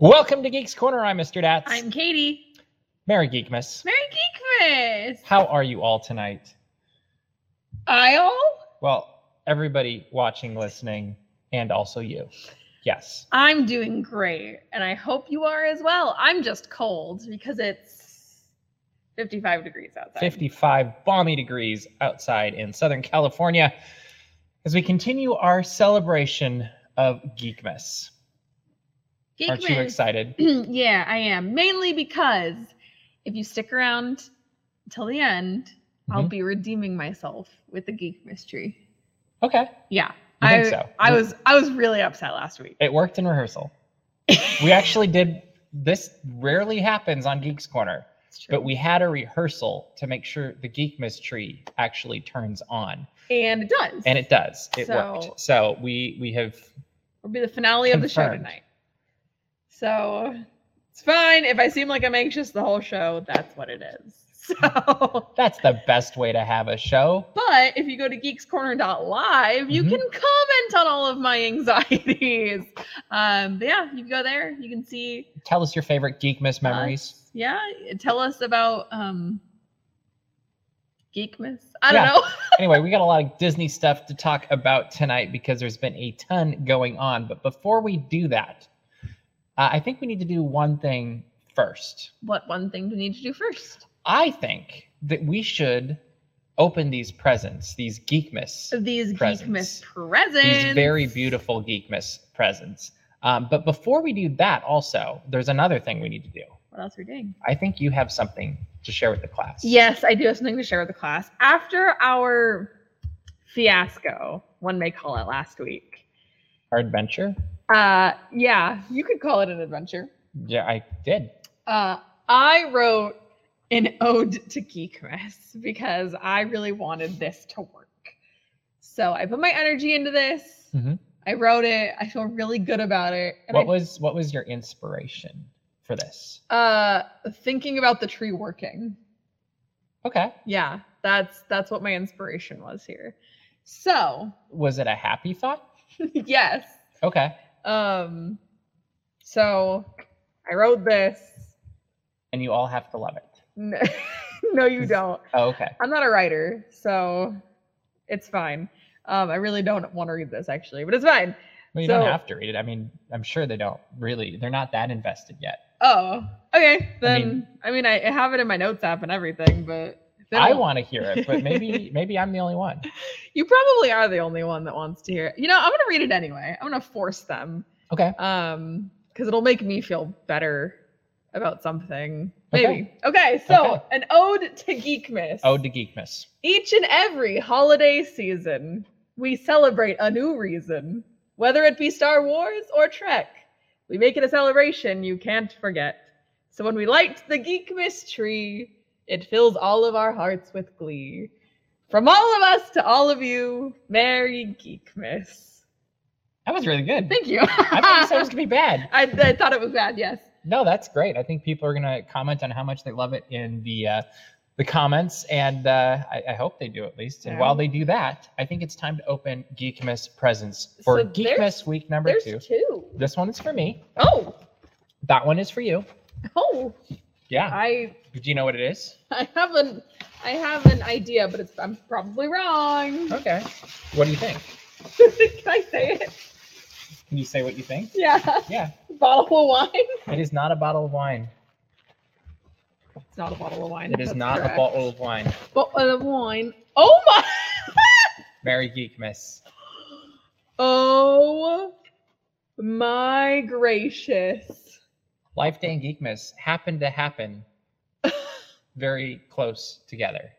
Welcome to Geeks Corner. I'm Mr. Daps. I'm Katie. Merry Geekmas. Merry Geekmas. How are you all tonight? I all? Well, everybody watching, listening, and also you. Yes. I'm doing great, and I hope you are as well. I'm just cold because it's 55 degrees outside. 55 balmy degrees outside in Southern California as we continue our celebration of Geekmas. Aren't you excited? yeah, I am. Mainly because if you stick around till the end, I'll Mhm. be redeeming myself with the Geek Mystery. Okay. Yeah. You I, think so? I was I was really upset last week. It worked in rehearsal. We actually did this rarely happens on Geeks Corner, It's true. but we had a rehearsal to make sure the geek tree actually turns on. and it does. And it does. It So- worked. So we we have will be the finale of the show tonight. So it's fine. If I seem like I'm anxious the whole show, that's what it is. So, that's the best way to have a show. but if you go to geekscorner.live, you Mhm. can comment on all of my anxieties. Um, but yeah, you can go there. You can see. Tell us your favorite Geekmas memories. us. Yeah, tell us about um, Geekmas. I don't Yeah. know. anyway, we got a lot of Disney stuff to talk about tonight because there's been a ton going on. But before we do that, uh, I think we need to do one thing first. what one thing do we need to do first? I think that we should open these presents, these Geekmas, These Presents. Geekmas presents. these very beautiful Geekmas presents. Um, but before we do that, also, there's another thing we need to do. What else are we doing? I think you have something to share with the class. Yes, I do have something to share with the class. After our fiasco, one may call it last week. Our adventure? Uh, yeah, you could call it an adventure. Yeah, I did. Uh, I wrote an ode to Geekmas because I really wanted this to work. So I put my energy into this. Mhm. I wrote it. I feel really good about it. What I, was what was your inspiration for this? uh thinking about the tree working? Okay. Yeah, that's that's what my inspiration was here. So Was it a happy thought? yes. Okay. Um so I wrote this. And you all have to love it. No, no you don't. Oh, okay. I'm not a writer, so it's fine. Um I really don't want to read this actually, but it's fine. Well, you don't have to read it. I mean, I'm sure they don't really. They're not that invested yet. Oh, okay. Then mean- I mean I, I have it in my notes app and everything, but they I want to hear it, but maybe maybe I'm the only one. you probably are the only one that wants to hear it. You know, I'm gonna read it anyway. I'm gonna force them. Okay. um because it'll make me feel better about something Okay. maybe okay, so Okay. an ode to geekmas Ode to Geekmas. each and every holiday season we celebrate a new reason whether it be star wars or trek we make it a celebration you can't forget so when we light the geekmas tree it fills all of our hearts with glee from all of us to all of you merry geekmas That was really good. thank you I thought you said it was gonna be bad. I, I thought it was bad. Yes. No, that's great. I think people are gonna comment on how much they love it in the uh, the comments, and uh, I, I hope they do at least. And Yeah. while they do that, I think it's time to open Geekmas presents for So Geekmas week number There's two. two. This one is for me. Oh, That one is for you. oh. Yeah. I Do you know what it is? I have an I have an idea, but it's I'm probably wrong. Okay. What do you think? Can I say it? Can you say what you think? Yeah. Yeah. Bottle of wine. It is not a bottle of wine. It's not a bottle of wine. It is that's not correct. a bottle of wine. Bottle of wine. Oh my. Merry Geekmas. oh my gracious. Life Day and Geekmas happened to happen very close together.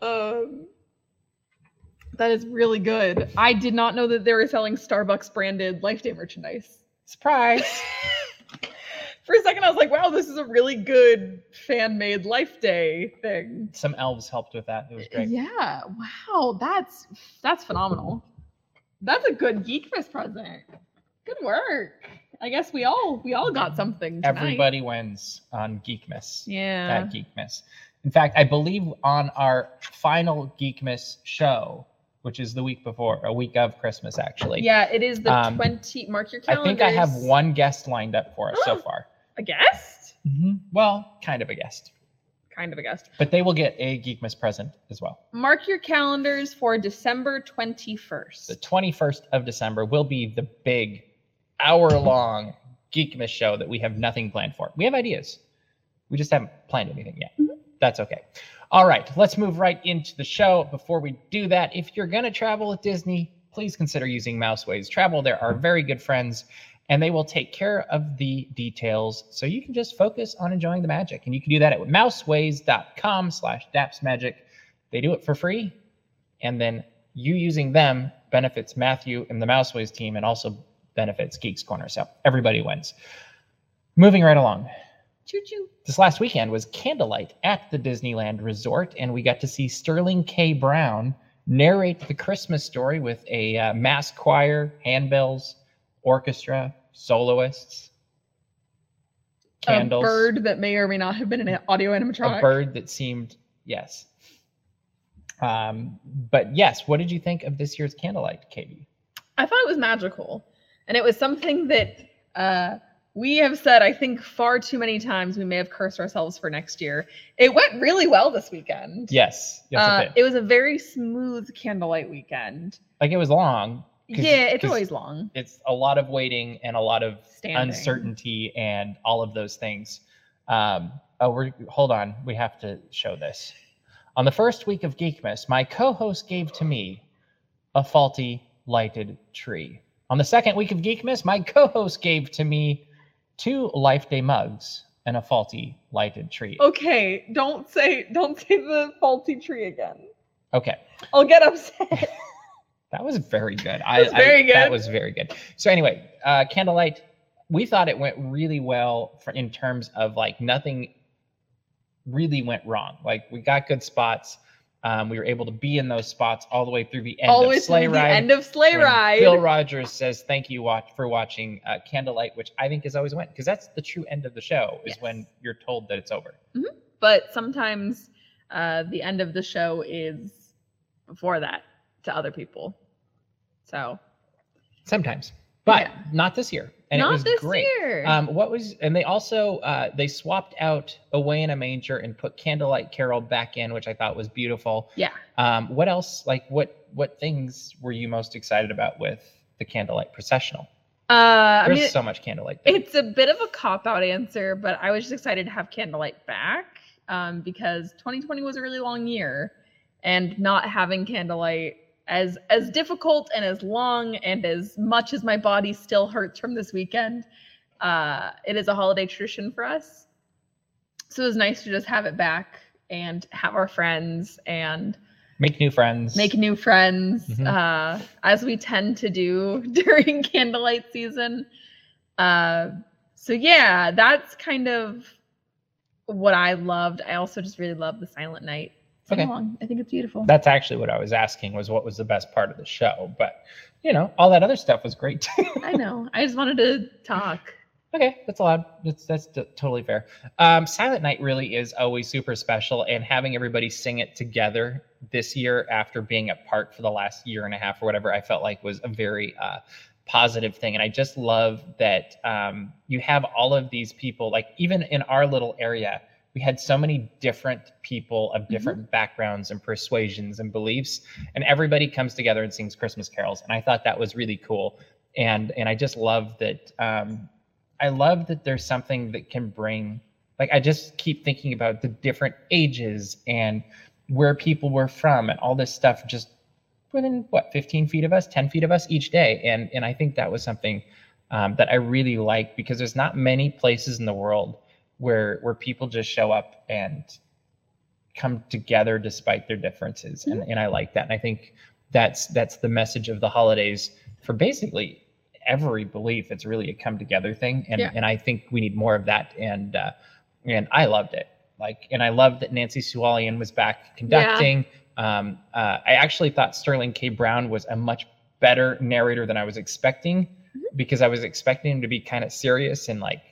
Um, that is really good. I did not know that they were selling Starbucks branded Life Day merchandise. Surprise! For a second, I was like, "Wow, this is a really good fan made Life Day thing." Some elves helped with that. It was great. Yeah, wow, that's that's phenomenal. That's a good Geekmas present. Good work. I guess we all we all got something. Tonight. Everybody wins on Geekmas. Yeah. At Geekmas. In fact, I believe on our final Geekmas show, which is the week before, a week of Christmas, actually. Yeah, it is the Um, 20. Mark your calendars. I think I have one guest lined up for us so far. A guest? Well, kind of a guest, Kind of a guest. but they will get a Geekmas present as well. Mark your calendars for December 21st. The 21st of December will be the big hour long Geekmas show that we have nothing planned for. We have ideas. We just haven't planned anything yet. Mhm. That's okay. All right, let's move right into the show. Before we do that, if you're going to travel with Disney, please consider using Mouseways Travel. There are very good friends and they will take care of the details so you can just focus on enjoying the magic. And you can do that at mouseways.com slash dapsmagic. They do it for free. And then you using them benefits Matthew and the Mouseways team and also benefits Geeks Corner. So everybody wins. Moving right along. Choo choo. This last weekend was Candlelight at the Disneyland Resort, and we got to see Sterling K. Brown narrate the Christmas story with a uh, mass choir, handbells, orchestra, soloists, candles, A bird that may or may not have been an audio animatronic. a bird that seemed yes. Um, but yes, what did you think of this year's Candlelight, Katie? I thought it was magical. And it was something that uh, we have said, I think, far too many times we may have cursed ourselves for next year. It went really well this weekend. Yes, yes, Uh, it it was a very smooth candlelight weekend. like it was long. yeah, it's always long. It's a lot of waiting and a lot of Standing. uncertainty and all of those things. Um, oh, we're hold on. We have to show this. On the first week of Geekmas, my co-host gave to me a faulty lighted tree. On the second week of Geekmas, my co-host gave to me two Life Day mugs and a faulty lighted tree. Okay, don't say don't say the faulty tree again. Okay. I'll get upset. That was very good. I, was very I- That was very good. So anyway, uh, Candlelight, we thought it went really well for, in terms of like nothing really went wrong. Like we got good spots. Um, we were able to be in those spots all the way through the end Always of Sleigh Ride. end of sleigh ride. Bill Rogers says thank you watch for watching uh, Candlelight, which I think is always when because that's the true end of the show is Yes. when you're told that it's over. but sometimes uh, the end of the show is before that to other people. So Sometimes, but Yeah. not this year, and not it was this great. year. Um, what was and they also uh, they swapped out away in a manger and put Candlelight Carol back in, which I thought was beautiful. yeah. Um, what else? Like what what things were you most excited about with the Candlelight Processional? Uh, I There's mean, so much candlelight. There. it's a bit of a cop out answer, but I was just excited to have Candlelight back um, because 2020 was a really long year, and not having Candlelight as as difficult and as long and as much as my body still hurts from this weekend, uh, it is a holiday tradition for us. So it was nice to just have it back and have our friends and Make new friends. make new friends Mhm. uh, as we tend to do during candlelight season uh, so yeah that's kind of what i loved i also just really love the silent night sing Okay. along i think it's beautiful That's actually what I was asking was what was the best part of the show, but you know all that other stuff was great too. i know i just wanted to talk Okay, that's allowed. That's that's t- totally fair. Um, Silent Night really is always super special, and having everybody sing it together this year after being apart for the last year and a half or whatever, I felt like was a very uh, positive thing. And I just love that um, you have all of these people. Like even in our little area, we had so many different people of different backgrounds and persuasions and beliefs, and everybody comes together and sings Christmas carols. And I thought that was really cool. And and I just love that. Um, I love that there's something that can bring like I just keep thinking about the different ages and where people were from and all this stuff just within what 15 feet of us 10 feet of us each day and and I think that was something um, that I really like because there's not many places in the world where where people just show up and come together despite their differences. And, and I like that. And I think that's that's the message of the holidays for basically every belief. It's really a come together thing. And Yeah. and i think we need more of that. And uh and i loved it. Like and i loved that nancy Sulahian was back conducting. Yeah. um uh, i actually thought sterling k. Brown was a much better narrator than i was expecting Mhm. because i was expecting him to be kind of serious and like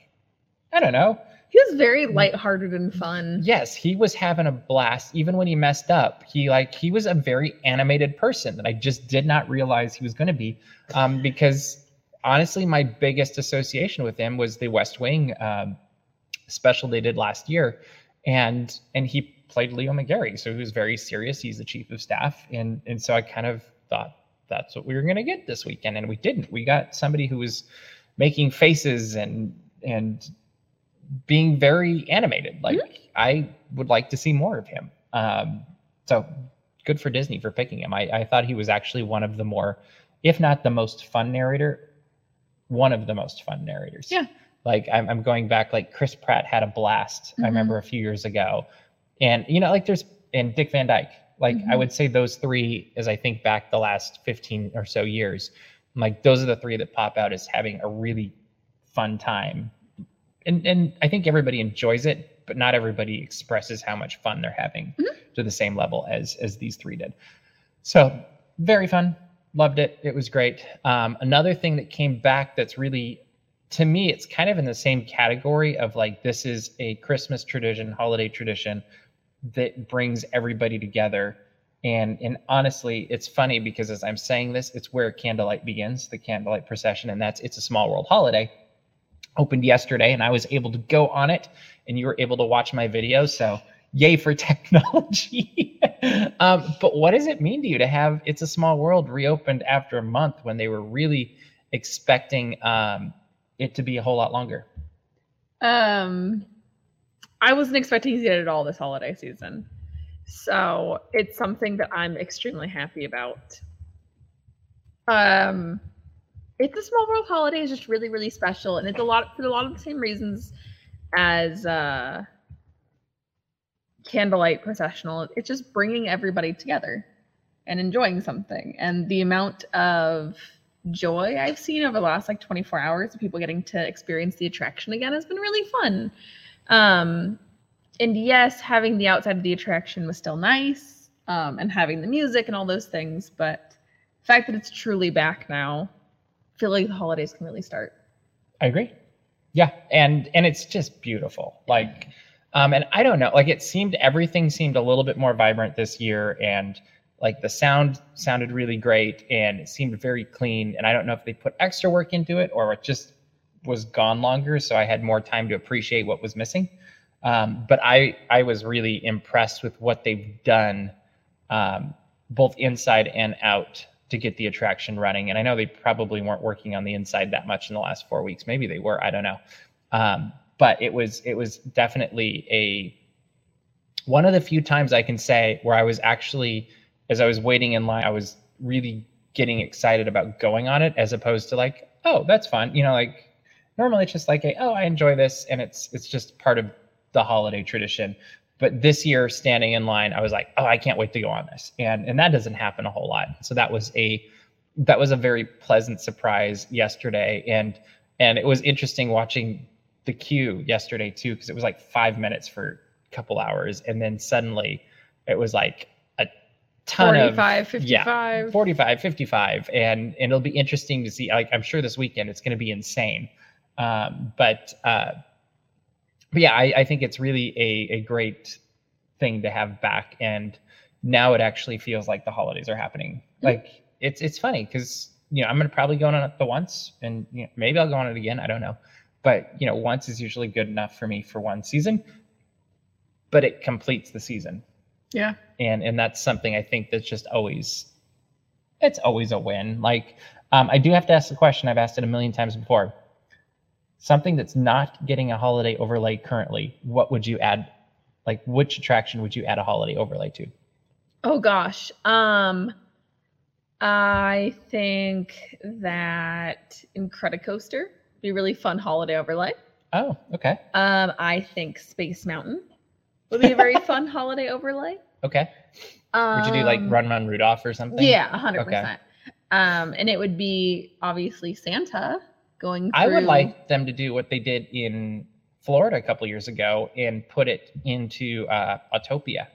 i don't know He was very lighthearted and fun. yes he was having a blast. Even when he messed up he like he was a very animated person that i just did not realize he was going to be um, because honestly my biggest association with him was the west wing um, special they did last year and and he played leo mcgarry so he was very serious. He's the chief of staff and and so i kind of thought that's what we were going to get this weekend and we didn't. We got somebody who was making faces and and being very animated. Like I would like to see more of him. Um, so good for Disney for picking him. I, I thought he was actually one of the more, if not the most fun narrator, one of the most fun narrators. Yeah. Like I'm, I'm going back, like Chris Pratt had a blast. I Mhm. remember a few years ago, and you know, like there's and Dick Van Dyke. Like I Mhm. would say those three, as I think back the last 15 or so years, like those are the three that pop out as having a really fun time and and I think everybody enjoys it, but not everybody expresses how much fun they're having Mhm. to the same level as as these three did. So very fun, loved it. It was great. Um, another thing that came back that's really to me, it's kind of in the same category of like this is a Christmas tradition, holiday tradition that brings everybody together. And and honestly, it's funny because as I'm saying this, it's where candlelight begins, the candlelight procession, and that's it's a small world holiday opened yesterday and I was able to go on it and you were able to watch my video. So yay for technology. um, but what does it mean to you to have It's a Small World reopened after a month when they were really expecting um, it to be a whole lot longer? Um, I wasn't expecting to get it at all this holiday season, so it's something that I'm extremely happy about. Um, it's a small world holiday is just really really special, and it's a lot for a lot of the same reasons as uh, candlelight processional. It's just bringing everybody together and enjoying something, and the amount of joy I've seen over the last like 24 hours of people getting to experience the attraction again has been really fun. Um, and yes, having the outside of the attraction was still nice, um, and having the music and all those things, but the fact that it's truly back now, feel like the holidays can really start. I agree. Yeah, and and it's just beautiful. Like, um, and I don't know, like it seemed everything seemed a little bit more vibrant this year, and like the sound sounded really great, and it seemed very clean. And I don't know if they put extra work into it or it just was gone longer, so I had more time to appreciate what was missing. Um, but I I was really impressed with what they've done, um, both inside and out to get the attraction running. And I know they probably weren't working on the inside that much in the last four weeks. Maybe they were. I don't know. Um, but it was it was definitely a one of the few times I can say where I was actually, as I was waiting in line, I was really getting excited about going on it, as opposed to like, oh, that's fun. You know, like normally it's just like, a, oh, I enjoy this, and it's it's just part of the holiday tradition. But this year, standing in line, I was like, oh, I can't wait to go on this, and and that doesn't happen a whole lot. So that was a that was a very pleasant surprise yesterday, and and it was interesting watching the queue yesterday too, because it was like five minutes for a couple hours, and then suddenly it was like a ton 45, of yeah, 55. 45 55 and and it'll be interesting to see like i'm sure this weekend it's going to be insane. Um but uh but yeah i i think it's really a a great thing to have back and now it actually feels like the holidays are happening like it's it's funny because you know i'm going to probably go on it the once and you know, maybe i'll go on it again i don't know but you know once is usually good enough for me for one season but it completes the season Yeah. and and that's something I think that's just always it's always a win. Like um, I do have to ask the question I've asked it a million times before. Something that's not getting a holiday overlay currently, what would you add? Like which attraction would you add a holiday overlay to? Oh gosh. Um I think that Incredicoaster would be a really fun holiday overlay. Oh, okay, Um I think Space Mountain would be a very fun holiday overlay. okay. Um, Would you do like Run Run Rudolph or something? Yeah, a hundred Okay. percent. Um and it would be obviously Santa going through I would like them to do what they did in Florida a couple years ago and put it into uh, Autopia,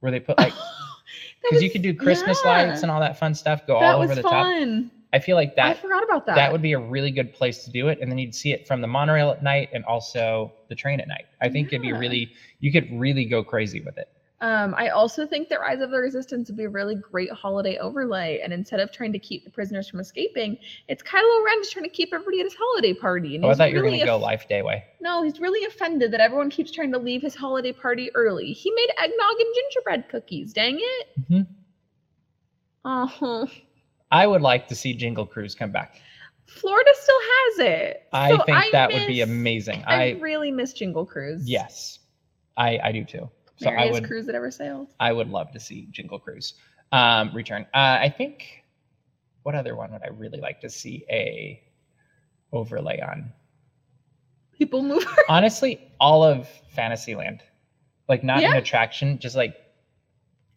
where they put like because you could do Christmas yeah, lights and all that fun stuff, go that all over the top. fun. I feel like that. I forgot about that. that would be a really good place to do it, and then you'd see it from the monorail at night and also the train at night. I think it'd be really you could really go crazy with it. Um, I also think that Rise of the Resistance would be a really great holiday overlay. And instead of trying to keep the prisoners from escaping, it's Kylo Ren just trying to keep everybody at his holiday party. And Oh, I thought you were gonna go Life Day way. No, he's really offended that everyone keeps trying to leave his holiday party early. He made eggnog and gingerbread cookies. Dang it! Mhm. Oh, I would like to see Jingle Cruise come back. Florida still has it. I So think that would be amazing. I, I really miss Jingle Cruise. yes, I I do too. So I would cruise that ever sailed. I would love to see Jingle Cruise um, return. Uh, I think what other one would I really like to see a overlay on? People move. Honestly, all of Fantasyland, like not Yeah. an attraction, just like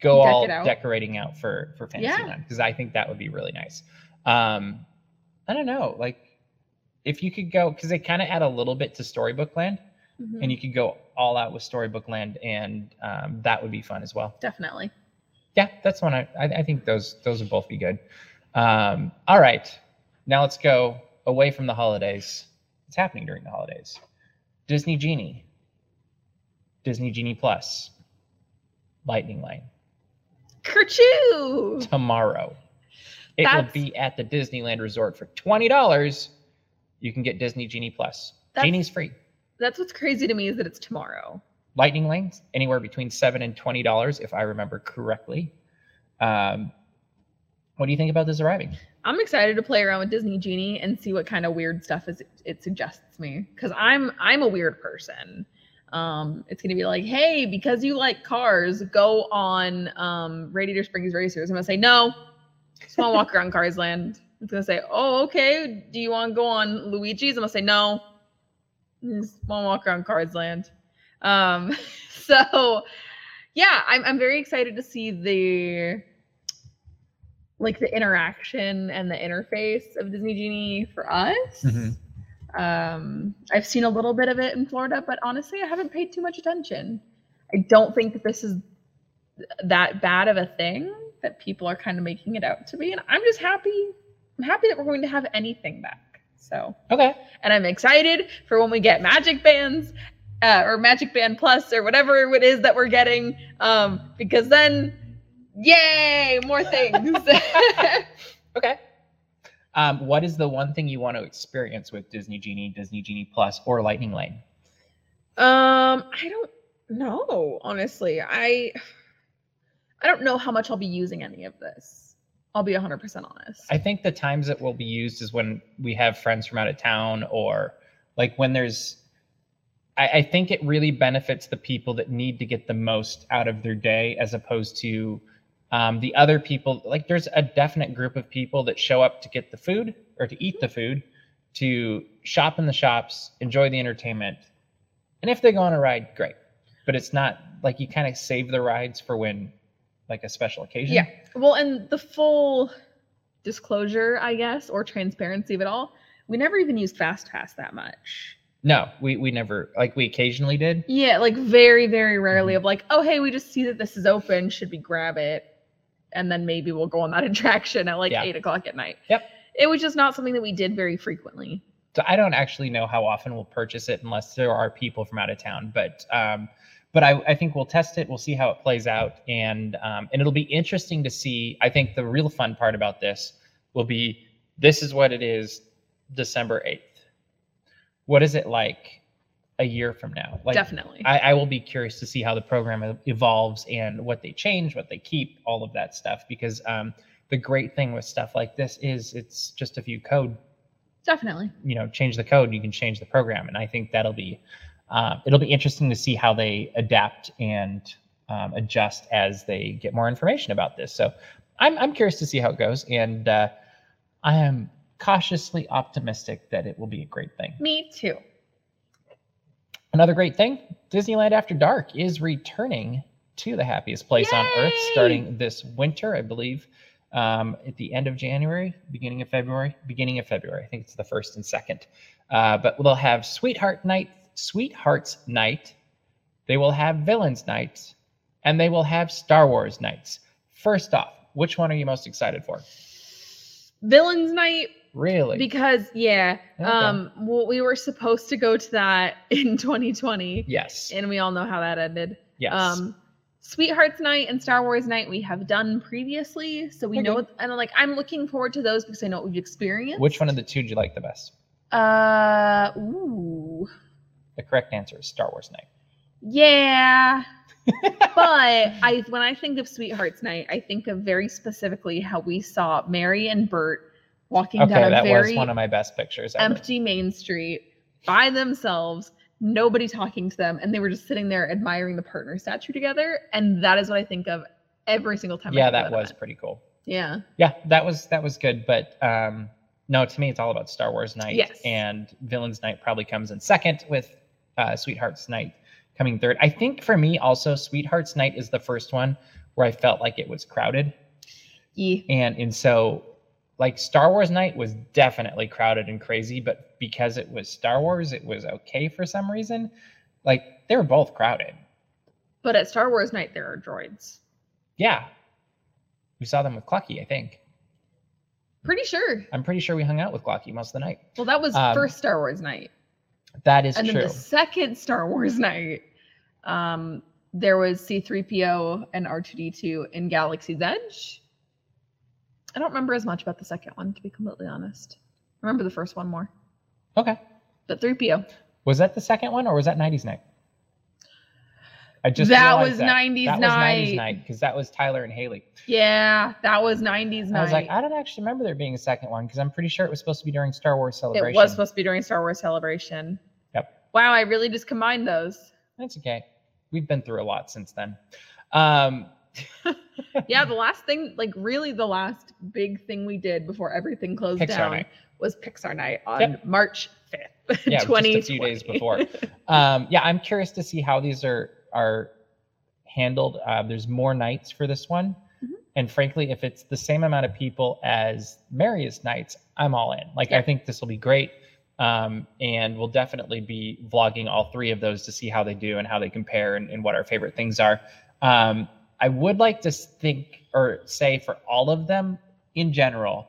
go Deck all out. decorating out for for. Fantasyland because I think that would be really nice. Um, I don't know, like if you could go because they kind of add a little bit to Storybook Land, Mhm. and you could go all out with Storybook Land, and um, that would be fun as well. Definitely. Yeah, that's one. I, I I think those those would both be good. Um, all right, now let's go away from the holidays. What's happening during the holidays? Disney Genie, Disney Genie Plus, Lightning Lane Kerchoo! tomorrow. It will be at the Disneyland Resort for twenty dollars. You can get Disney Genie Plus. That's- Genie's free. That's what's crazy to me is that it's tomorrow. Lightning lanes anywhere between seven and twenty dollars, if I remember correctly. Um, what do you think about this arriving? I'm excited to play around with Disney Genie and see what kind of weird stuff is it suggests me because I'm I'm a weird person. Um, it's gonna be like, hey, because you like cars, go on um, Radiator Springs Racers. I'm gonna say no. Just want to walk around Cars Land. It's gonna say, oh, okay. Do you want to go on Luigi's? I'm gonna say no. To walk around Cars Land. Um, so yeah, I'm I'm very excited to see the like the interaction and the interface of Disney Genie for us. Mhm. Um, I've seen a little bit of it in Florida, but honestly, I haven't paid too much attention. I don't think that this is that bad of a thing that people are kind of making it out to be, and I'm just happy. I'm happy that we're going to have anything back. So, Okay. and I'm excited for when we get Magic Bands. Uh, or Magic Band Plus, or whatever it is that we're getting, um, because then, yay, more things. Okay. Um, what is the one thing you want to experience with Disney Genie, Disney Genie Plus, or Lightning Lane? Um, I don't know, honestly. I I don't know how much I'll be using any of this. I'll be 100% honest. I think the times it will be used is when we have friends from out of town, or like when there's. I, I think it really benefits the people that need to get the most out of their day, as opposed to um, the other people. Like, there's a definite group of people that show up to get the food or to eat the food, to shop in the shops, enjoy the entertainment, and if they go on a ride, great. But it's not like you kind of save the rides for when, like, a special occasion. Yeah. Well, and the full disclosure, I guess, or transparency of it all, we never even used Fast Pass that much. No, we we never like we occasionally did. Yeah, like very, very rarely Mhm. of like, oh hey, we just see that this is open, should we grab it? And then maybe we'll go on that attraction at like Yeah. eight o'clock at night. Yep. It was just not something that we did very frequently. So I don't actually know how often we'll purchase it unless there are people from out of town. But um, but I, I think we'll test it. We'll see how it plays out, and um, and it'll be interesting to see. I think the real fun part about this will be this is what it is, December eighth. What is it like a year from now? Like Definitely. I, I will be curious to see how the program evolves and what they change, what they keep, all of that stuff. Because um, the great thing with stuff like this is it's just a few code Definitely. you know change the code you can change the program and i think that'll be uh, it'll be interesting to see how they adapt and um, adjust as they get more information about this. So i'm, I'm curious to see how it goes and uh, i am cautiously optimistic that it will be a great thing. Me too. another great thing disneyland after dark is returning to the happiest place on earth starting this winter i believe um, at the end of january beginning of february beginning of february. I think it's the first and second. Uh, but they'll have sweetheart night sweethearts night they will have villains night and they will have star wars nights first off which one are you most excited for Villains Night Really? because yeah, Okay. um, well, we were supposed to go to that in 2020, yes. and we all know how that ended. yes. Um, Sweethearts Night and Star Wars Night we have done previously, so we Okay. know. And I'm like, I'm looking forward to those because I know what we've experienced. Which one of the two do you like the best? Uh, ooh, The correct answer is Star Wars Night. yeah. but I, when I think of Sweethearts Night, I think of very specifically how we saw Mary and Bert walking Okay, down a that very was one of my best pictures ever. empty Main Street by themselves, nobody talking to them, and they were just sitting there admiring the partner statue together. And that is what I think of every single time. Yeah, of that was event. pretty cool. Yeah. Yeah, that was that was good. But um, no, to me, it's all about Star Wars Night. Yes. And Villains Night probably comes in second, with uh, Sweethearts Night coming third. I think for me, also, Sweethearts Night is the first one where I felt like it was crowded, Yeah. and and so like Star Wars Night was definitely crowded and crazy, but because it was Star Wars, it was okay for some reason. Like they were both crowded. But at Star Wars Night, there are droids. Yeah. We saw them with Clucky, I think. Pretty sure. I'm pretty sure we hung out with Glocky most of the night. Well, that was Um, first Star Wars Night. That is and true. then the second Star Wars Night, um, there was C3PO and R2D2 in Galaxy's Edge. I don't remember as much about the second one, to be completely honest. I remember the first one more. Okay. But 3PO. Was that the second one or was that 90s night? I just That was that. 90s that night. was 90s night because that was Tyler and Haley. Yeah, that was 90s night. I was like, I don't actually remember there being a second one because I'm pretty sure it was supposed to be during Star Wars Celebration. it was supposed to be during Star Wars Celebration. Yep. Wow, I really just combined those. That's okay. We've been through a lot since then. Um, yeah, the last thing, like really the last big thing we did before everything closed Pixar down night. was Pixar Night on Yep. March 5th, Yeah, just a few days before. um, yeah, I'm curious to see how these are are handled. Uh, there's more nights for this one, Mhm. and frankly, if it's the same amount of people as Marius nights, I'm all in. Like, I think this will be great, um, and we'll definitely be vlogging all three of those to see how they do and how they compare and, and what our favorite things are. Um, I would like to think or say for all of them in general,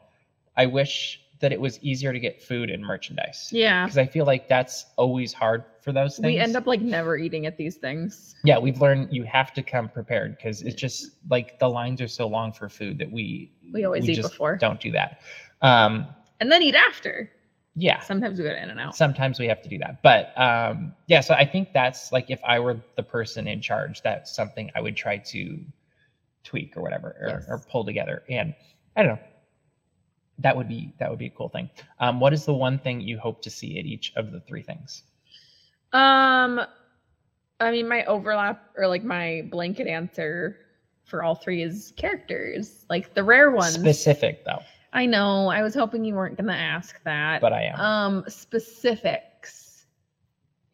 I wish that it was easier to get food and merchandise yeah. because I feel like that's always hard for those things. We end up like never eating at these things. yeah, we've learned you have to come prepared because it's just like the lines are so long for food that we We always eat just before. Don't do that. Um, And then eat after. yeah, Sometimes we go to In and Out. sometimes we have to do that, but um, yeah. So I think that's like if I were the person in charge, that's something I would try to tweak or whatever or, Yes. or pull together. And I don't know. That would be that would be a cool thing. Um, what is the one thing you hope to see at each of the three things? Um, I mean, my overlap or like my blanket answer for all three is characters, like the rare ones. Specific though, I know. I was hoping you weren't gonna ask that. but I am. Um, specifics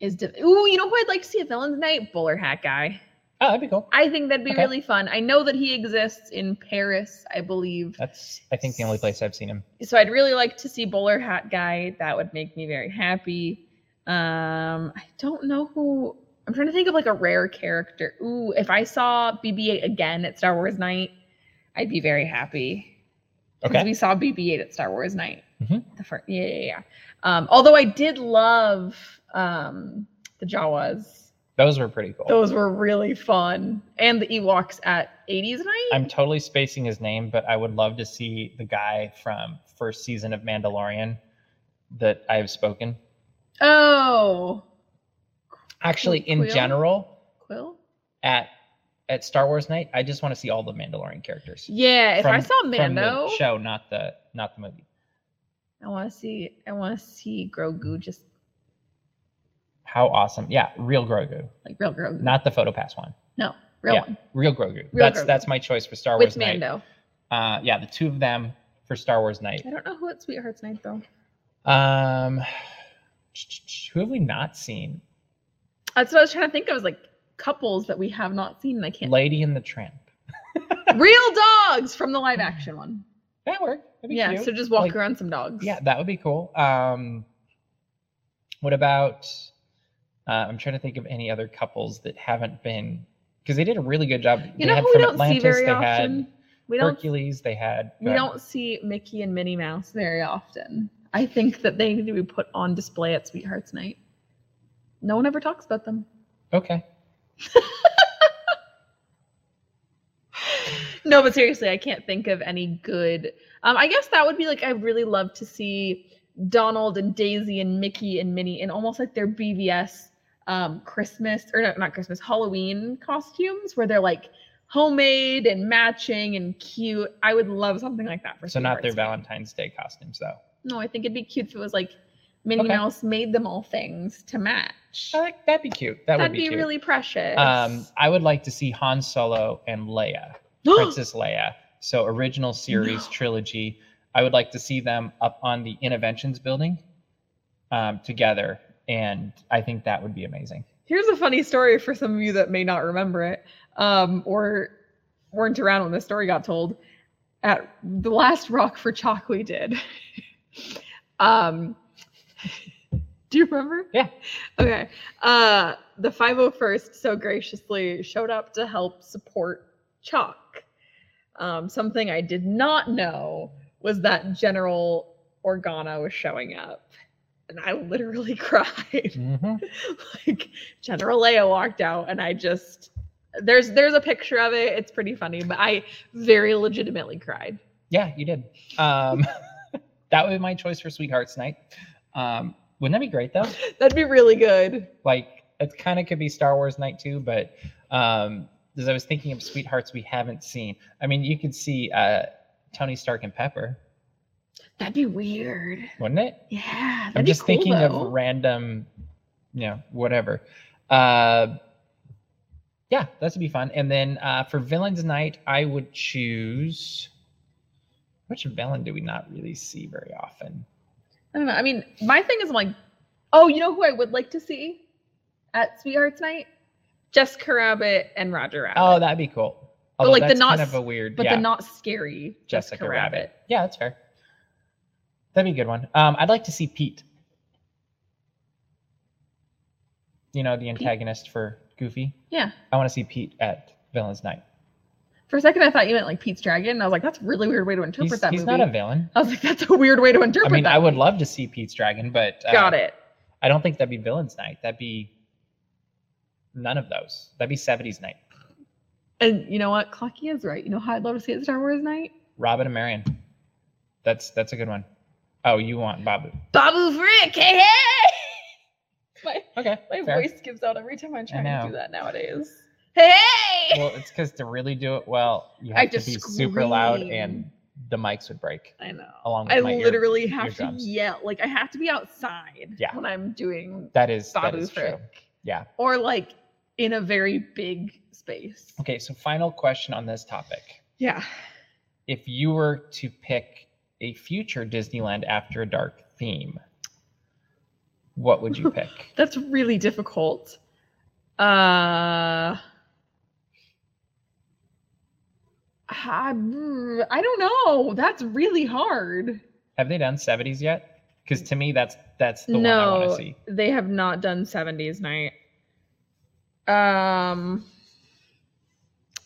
is. Di- Ooh, you know who I'd like to see a villains night? Bowler hat guy. oh, that'd be cool. I think that'd be Okay. really fun. I know that he exists in Paris, I believe. That's I think the only place I've seen him. So I'd really like to see bowler hat guy. That would make me very happy. Um, I don't know who. I'm trying to think of like a rare character. Ooh, if I saw BB-8 again at Star Wars Night, I'd be very happy. Because Okay. we saw BB-8 at Star Wars Night. Mhm. The first, yeah, yeah, yeah. Um, although I did love um the Jawas. Those were pretty cool. Those were really fun, and the Ewoks at 80s Night. I'm totally spacing his name, but I would love to see the guy from first season of Mandalorian that I have spoken. Oh, Actually, in general, Quill. at at Star Wars night, I just want to see all the Mandalorian characters. Yeah, if I From- saw from the Mando, show, not the not the movie. I want to see. I want to see Grogu just How awesome! Yeah, real Grogu, like real Grogu. not the photo pass one. no, real yeah. one Real Grogu. Real that's Grogu. that's my choice for Star with Wars night. Mando. Uh, yeah, the two of them for Star Wars night. I don't know who at Sweethearts Night though. Um, who have we not seen? That's what I was trying to think of. Was like couples that we have not seen. And I can't. Lady and the Tramp. real dogs from the live action one. That worked. That'd be Yeah, cute. so just walk Like, around some dogs. Yeah, that would be cool. Um, what about? Uh, I'm trying to think of any other couples that haven't been because they did a really good job. You They know had who we from don't Atlantis, see very they often? Had, We don't Hercules, they had. we uh, don't see Mickey and Minnie Mouse very often. I think that they need to be put on display at Sweethearts Night. No one ever talks about them. Okay. no, but seriously, I can't think of any good. Um, I guess that would be like I'd really love to see Donald and Daisy and Mickey and Minnie in almost like their BVS um, Christmas or no, not Christmas Halloween costumes where they're like homemade and matching and cute. I would love something like that for. So not their Valentine's Day costumes though. No, I think it'd be cute if it was like Minnie Okay. Mouse made them all things to match. I like that'd be cute. That That'd would be, be, really precious. Um, I would like to see Han Solo and Leia, Princess Leia. So original series No. trilogy. I would like to see them up on the Interventions building um, together, and I think that would be amazing. Here's a funny story for some of you that may not remember it, um, or weren't around when the story got told. At the last Rock for CHOC we did, um, do you remember? Yeah. Okay. Uh, the 501st so graciously showed up to help support CHOC. Um, something I did not know was that General Organa was showing up. And I literally cried hmm like General Leia walked out and I just there's there's a picture of it. It's pretty funny, but I very legitimately cried. Yeah, you did. Um, that would be my choice for Sweethearts Night. Um, wouldn't that be great though? That'd be really good. Like it kind of could be Star Wars Night too, but um, as I was thinking of Sweethearts we haven't seen. I mean, you could see uh, Tony Stark and Pepper, That'd be weird. wouldn't it? Yeah. I'm just cool, thinking though. of random, you know, whatever. Uh, yeah, that would be fun. And then uh, for villains night, I would choose. Which villain do we not really see very often? I don't know. I mean, my thing is I'm like, oh, you know who I would like to see at Sweethearts Night? Jessica Rabbit and Roger Rabbit. Oh, that'd be cool. But, Although like, the not kind of a weird, but yeah, the not scary Jessica, Rabbit. Yeah, that's fair. That'd be a good one. Um, I'd like to see Pete. You know, the antagonist for Goofy. Yeah. I want to see Pete at Villains Night. For a second, I thought you meant like Pete's Dragon. And I was like, that's a really weird way to interpret He's, that he's movie. not a villain. I was like, that's a weird way to interpret that. I mean. I would love to see Pete's Dragon, but uh, Got it. I don't think that'd be Villains Night. That'd be none of those. That'd be 70s Night. And you know what? Clocky is right. You know how I'd love to see it Star Wars night? Robin and Marian. That's that's a good one. Oh, you want Babu? Babu Frick, hey hey! My Okay, my fair. voice gives out every time I try to do that nowadays. Hey! Well, it's because to really do it well, you I have to just be super loud, and the mics would break. I know. along with I my ear- literally have eardrums. to yell. Like I have to be outside Yeah. when I'm doing that is that is true. Yeah. Or like in a very big space. Okay, so final question on this topic. Yeah. If you were to pick a future Disneyland After Dark theme, what would you pick? That's really difficult. Uh I, I don't know. That's really hard. Have they done 70s yet? Because to me, that's that's the one I want to see. they have not done 70s night. Um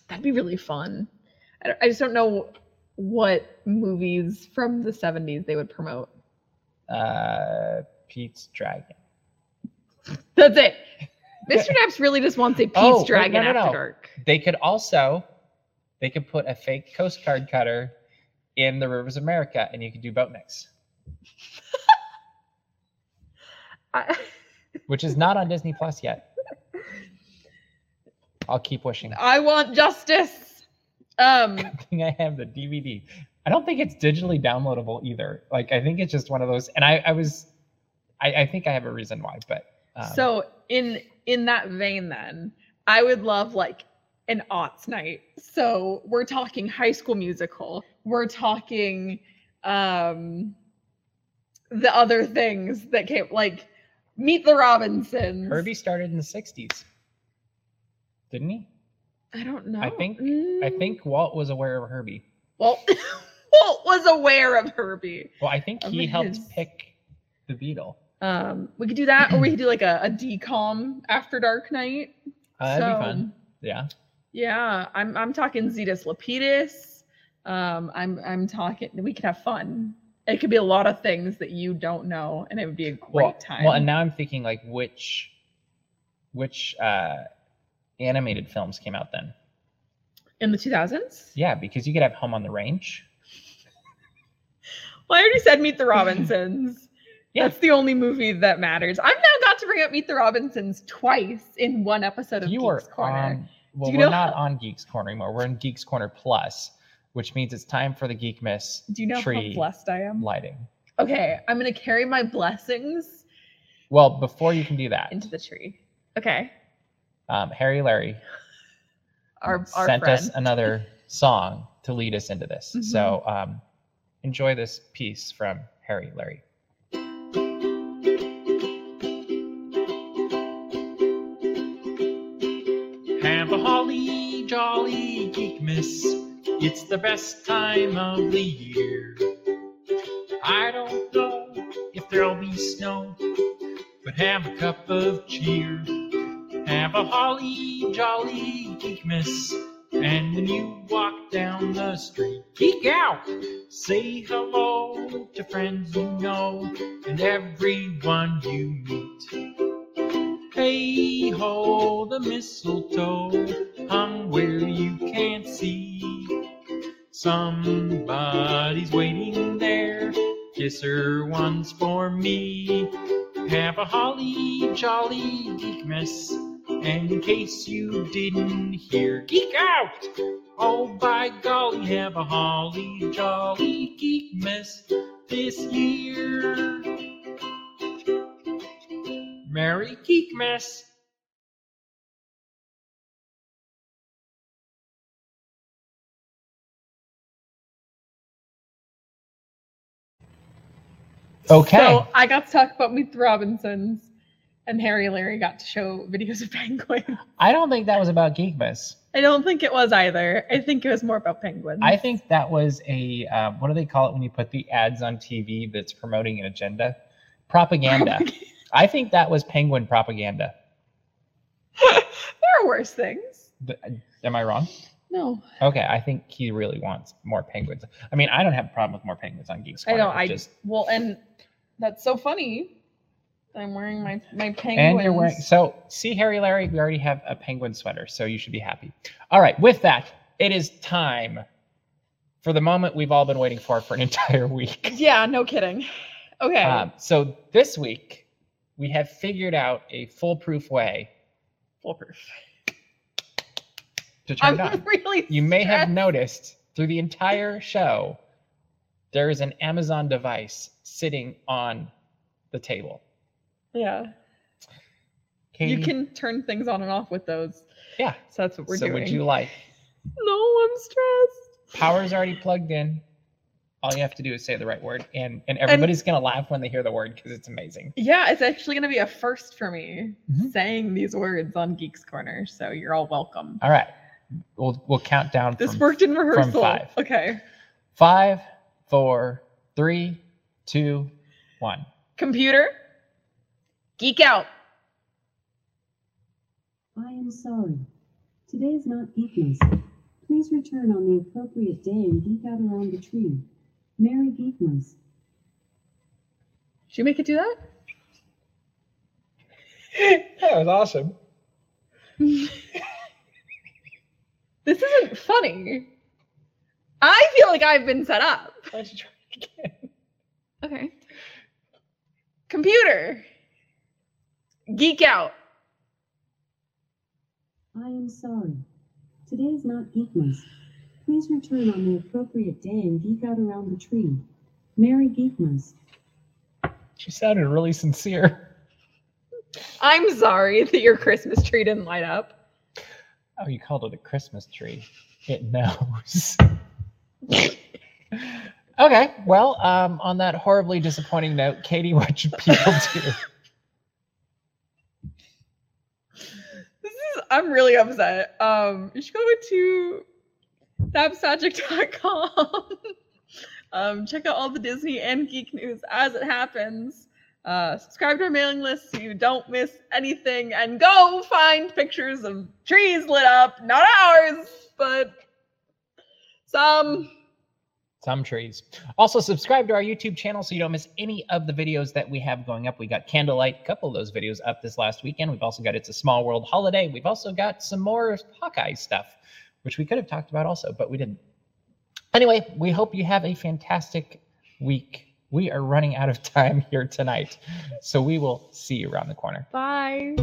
that'd be really fun. I, I just don't know what movies from the 70s they would promote. Uh, Pete's Dragon. That's it. Mr. Daps really just wants a Pete's Oh, wait, no, Dragon no, after no. dark. They could also, they could put a fake Coast Guard cutter in the Rivers of America, and you could do Boatniks, I, which is not on Disney Plus yet. I'll keep wishing. That. I want justice. Um I think I have the DVD. I don't think it's digitally downloadable either. Like I think it's just one of those. And I, I was, I, I think I have a reason why, but um, so in in that vein then, I would love like an aughts night. So we're talking high school musical. We're talking um the other things that came like Meet the Robinsons. Herbie started in the '60s, didn't he? I don't know. I think- I Mm, think Walt was aware of Herbie. Walt Walt was aware of Herbie. Well, I think he helped his- pick the Beetle. Um, we could do that, or we could do like a, a DCOM after dark night. Uh, that'd be fun. Yeah. Yeah, I'm I'm talking Zetus Lapetus. Um, I'm I'm talking. We could have fun. It could be a lot of things that you don't know, and it would be a great well, time. well, and now I'm thinking like which which uh animated films came out then? in the 2000s. Yeah, because you could have Home on the Range. Well, I already said Meet the Robinsons. Yeah. That's the only movie that matters. I've now got to bring up Meet the Robinsons twice in one episode of you Geeks are Corner. on. Well, you we're know not how- on Geeks Corner anymore. We're in Geeks Corner Plus, which means it's time for the Geekmas Do you know tree how blessed I am? lighting. Okay, I'm gonna carry my blessings Well, before you can do that, into the tree. Okay, um, Harry Larry our our sent friend. us another song to lead us into this. Mhm. So um, enjoy this piece from Harry Larry. Miss. It's the best time of the year. I don't know if there'll be snow, but have a cup of cheer. Have a holly jolly Geekmas. And when you walk down the street, geek out! Say hello to friends you know and everyone you meet. Hey ho, the mistletoe hung where you can't see. Somebody's waiting there. Kiss her once for me. Have a holly jolly Geekmas. And in case you didn't hear, geek out! Oh, by golly, have a holly jolly Geekmas this year. Merry Geek Okay. So I got to talk about Meet the Robinsons, and Harry Larry got to show videos of penguins. I don't think that was about Geekmas. I don't think it was either. I think it was more about penguins. I think that was a um, what do they call it when you put the ads on TV that's promoting an agenda? Propaganda. I think that was penguin propaganda. there are worse things. Th- Am I wrong? No, Okay, I think he really wants more penguins. I mean, I don't have a problem with more penguins on Geeks. I Corner, don't. I just well, and that's so funny. I'm wearing my my penguins. and you're wearing so see Harry Larry, we already have a penguin sweater, so you should be happy. All right, with that, it is time for the moment we've all been waiting for for an entire week. Yeah, no kidding. Okay. Um, so this week we have figured out a foolproof way Foolproof. To turn I'm it on. really. You may have noticed through the entire show there is an Amazon device sitting on the table. Yeah. Katie, You can turn things on and off with those. yeah. So that's what we're so doing. So would you like? No, I'm stressed. Power's already plugged in. All you have to do is say the right word, and and everybody's gonna laugh when they hear the word because it's amazing. Yeah, it's actually going to be a first for me Mhm. saying these words on Geeks Corner. So you're all welcome. All right, we'll we'll count down. This from worked in rehearsal. five. Okay. Five, four, three, two, one. Computer. Geek out. I am sorry. Today is not Geekmas. Please return on the appropriate day and geek out around the tree. Merry Geekmas. Did you make it do that? that was awesome. This isn't funny. I feel like I've been set up. Why don't try again? Okay. Computer. Geek out. I am sorry. Today is not Geekmas. Please return on the appropriate day and geek out around the tree. Merry Geekmas. She sounded really sincere. I'm sorry that your Christmas tree didn't light up. Oh, you called it a Christmas tree. It knows. okay, well, um, on that horribly disappointing note, Katie, what should people do? This is I'm really upset. Um you should go to dapsmagic.com. um check out all the Disney and geek news as it happens. Uh subscribe to our mailing list so you don't miss anything and go find pictures of trees lit up, not ours, but some Some trees. Also, subscribe to our YouTube channel so you don't miss any of the videos that we have going up. We got Candlelight, a couple of those videos up this last weekend. We've also got It's a Small World Holiday. We've also got some more Hawkeye stuff, which we could have talked about also, but we didn't. Anyway, we hope you have a fantastic week. We are running out of time here tonight, so we will see you around the corner. Bye.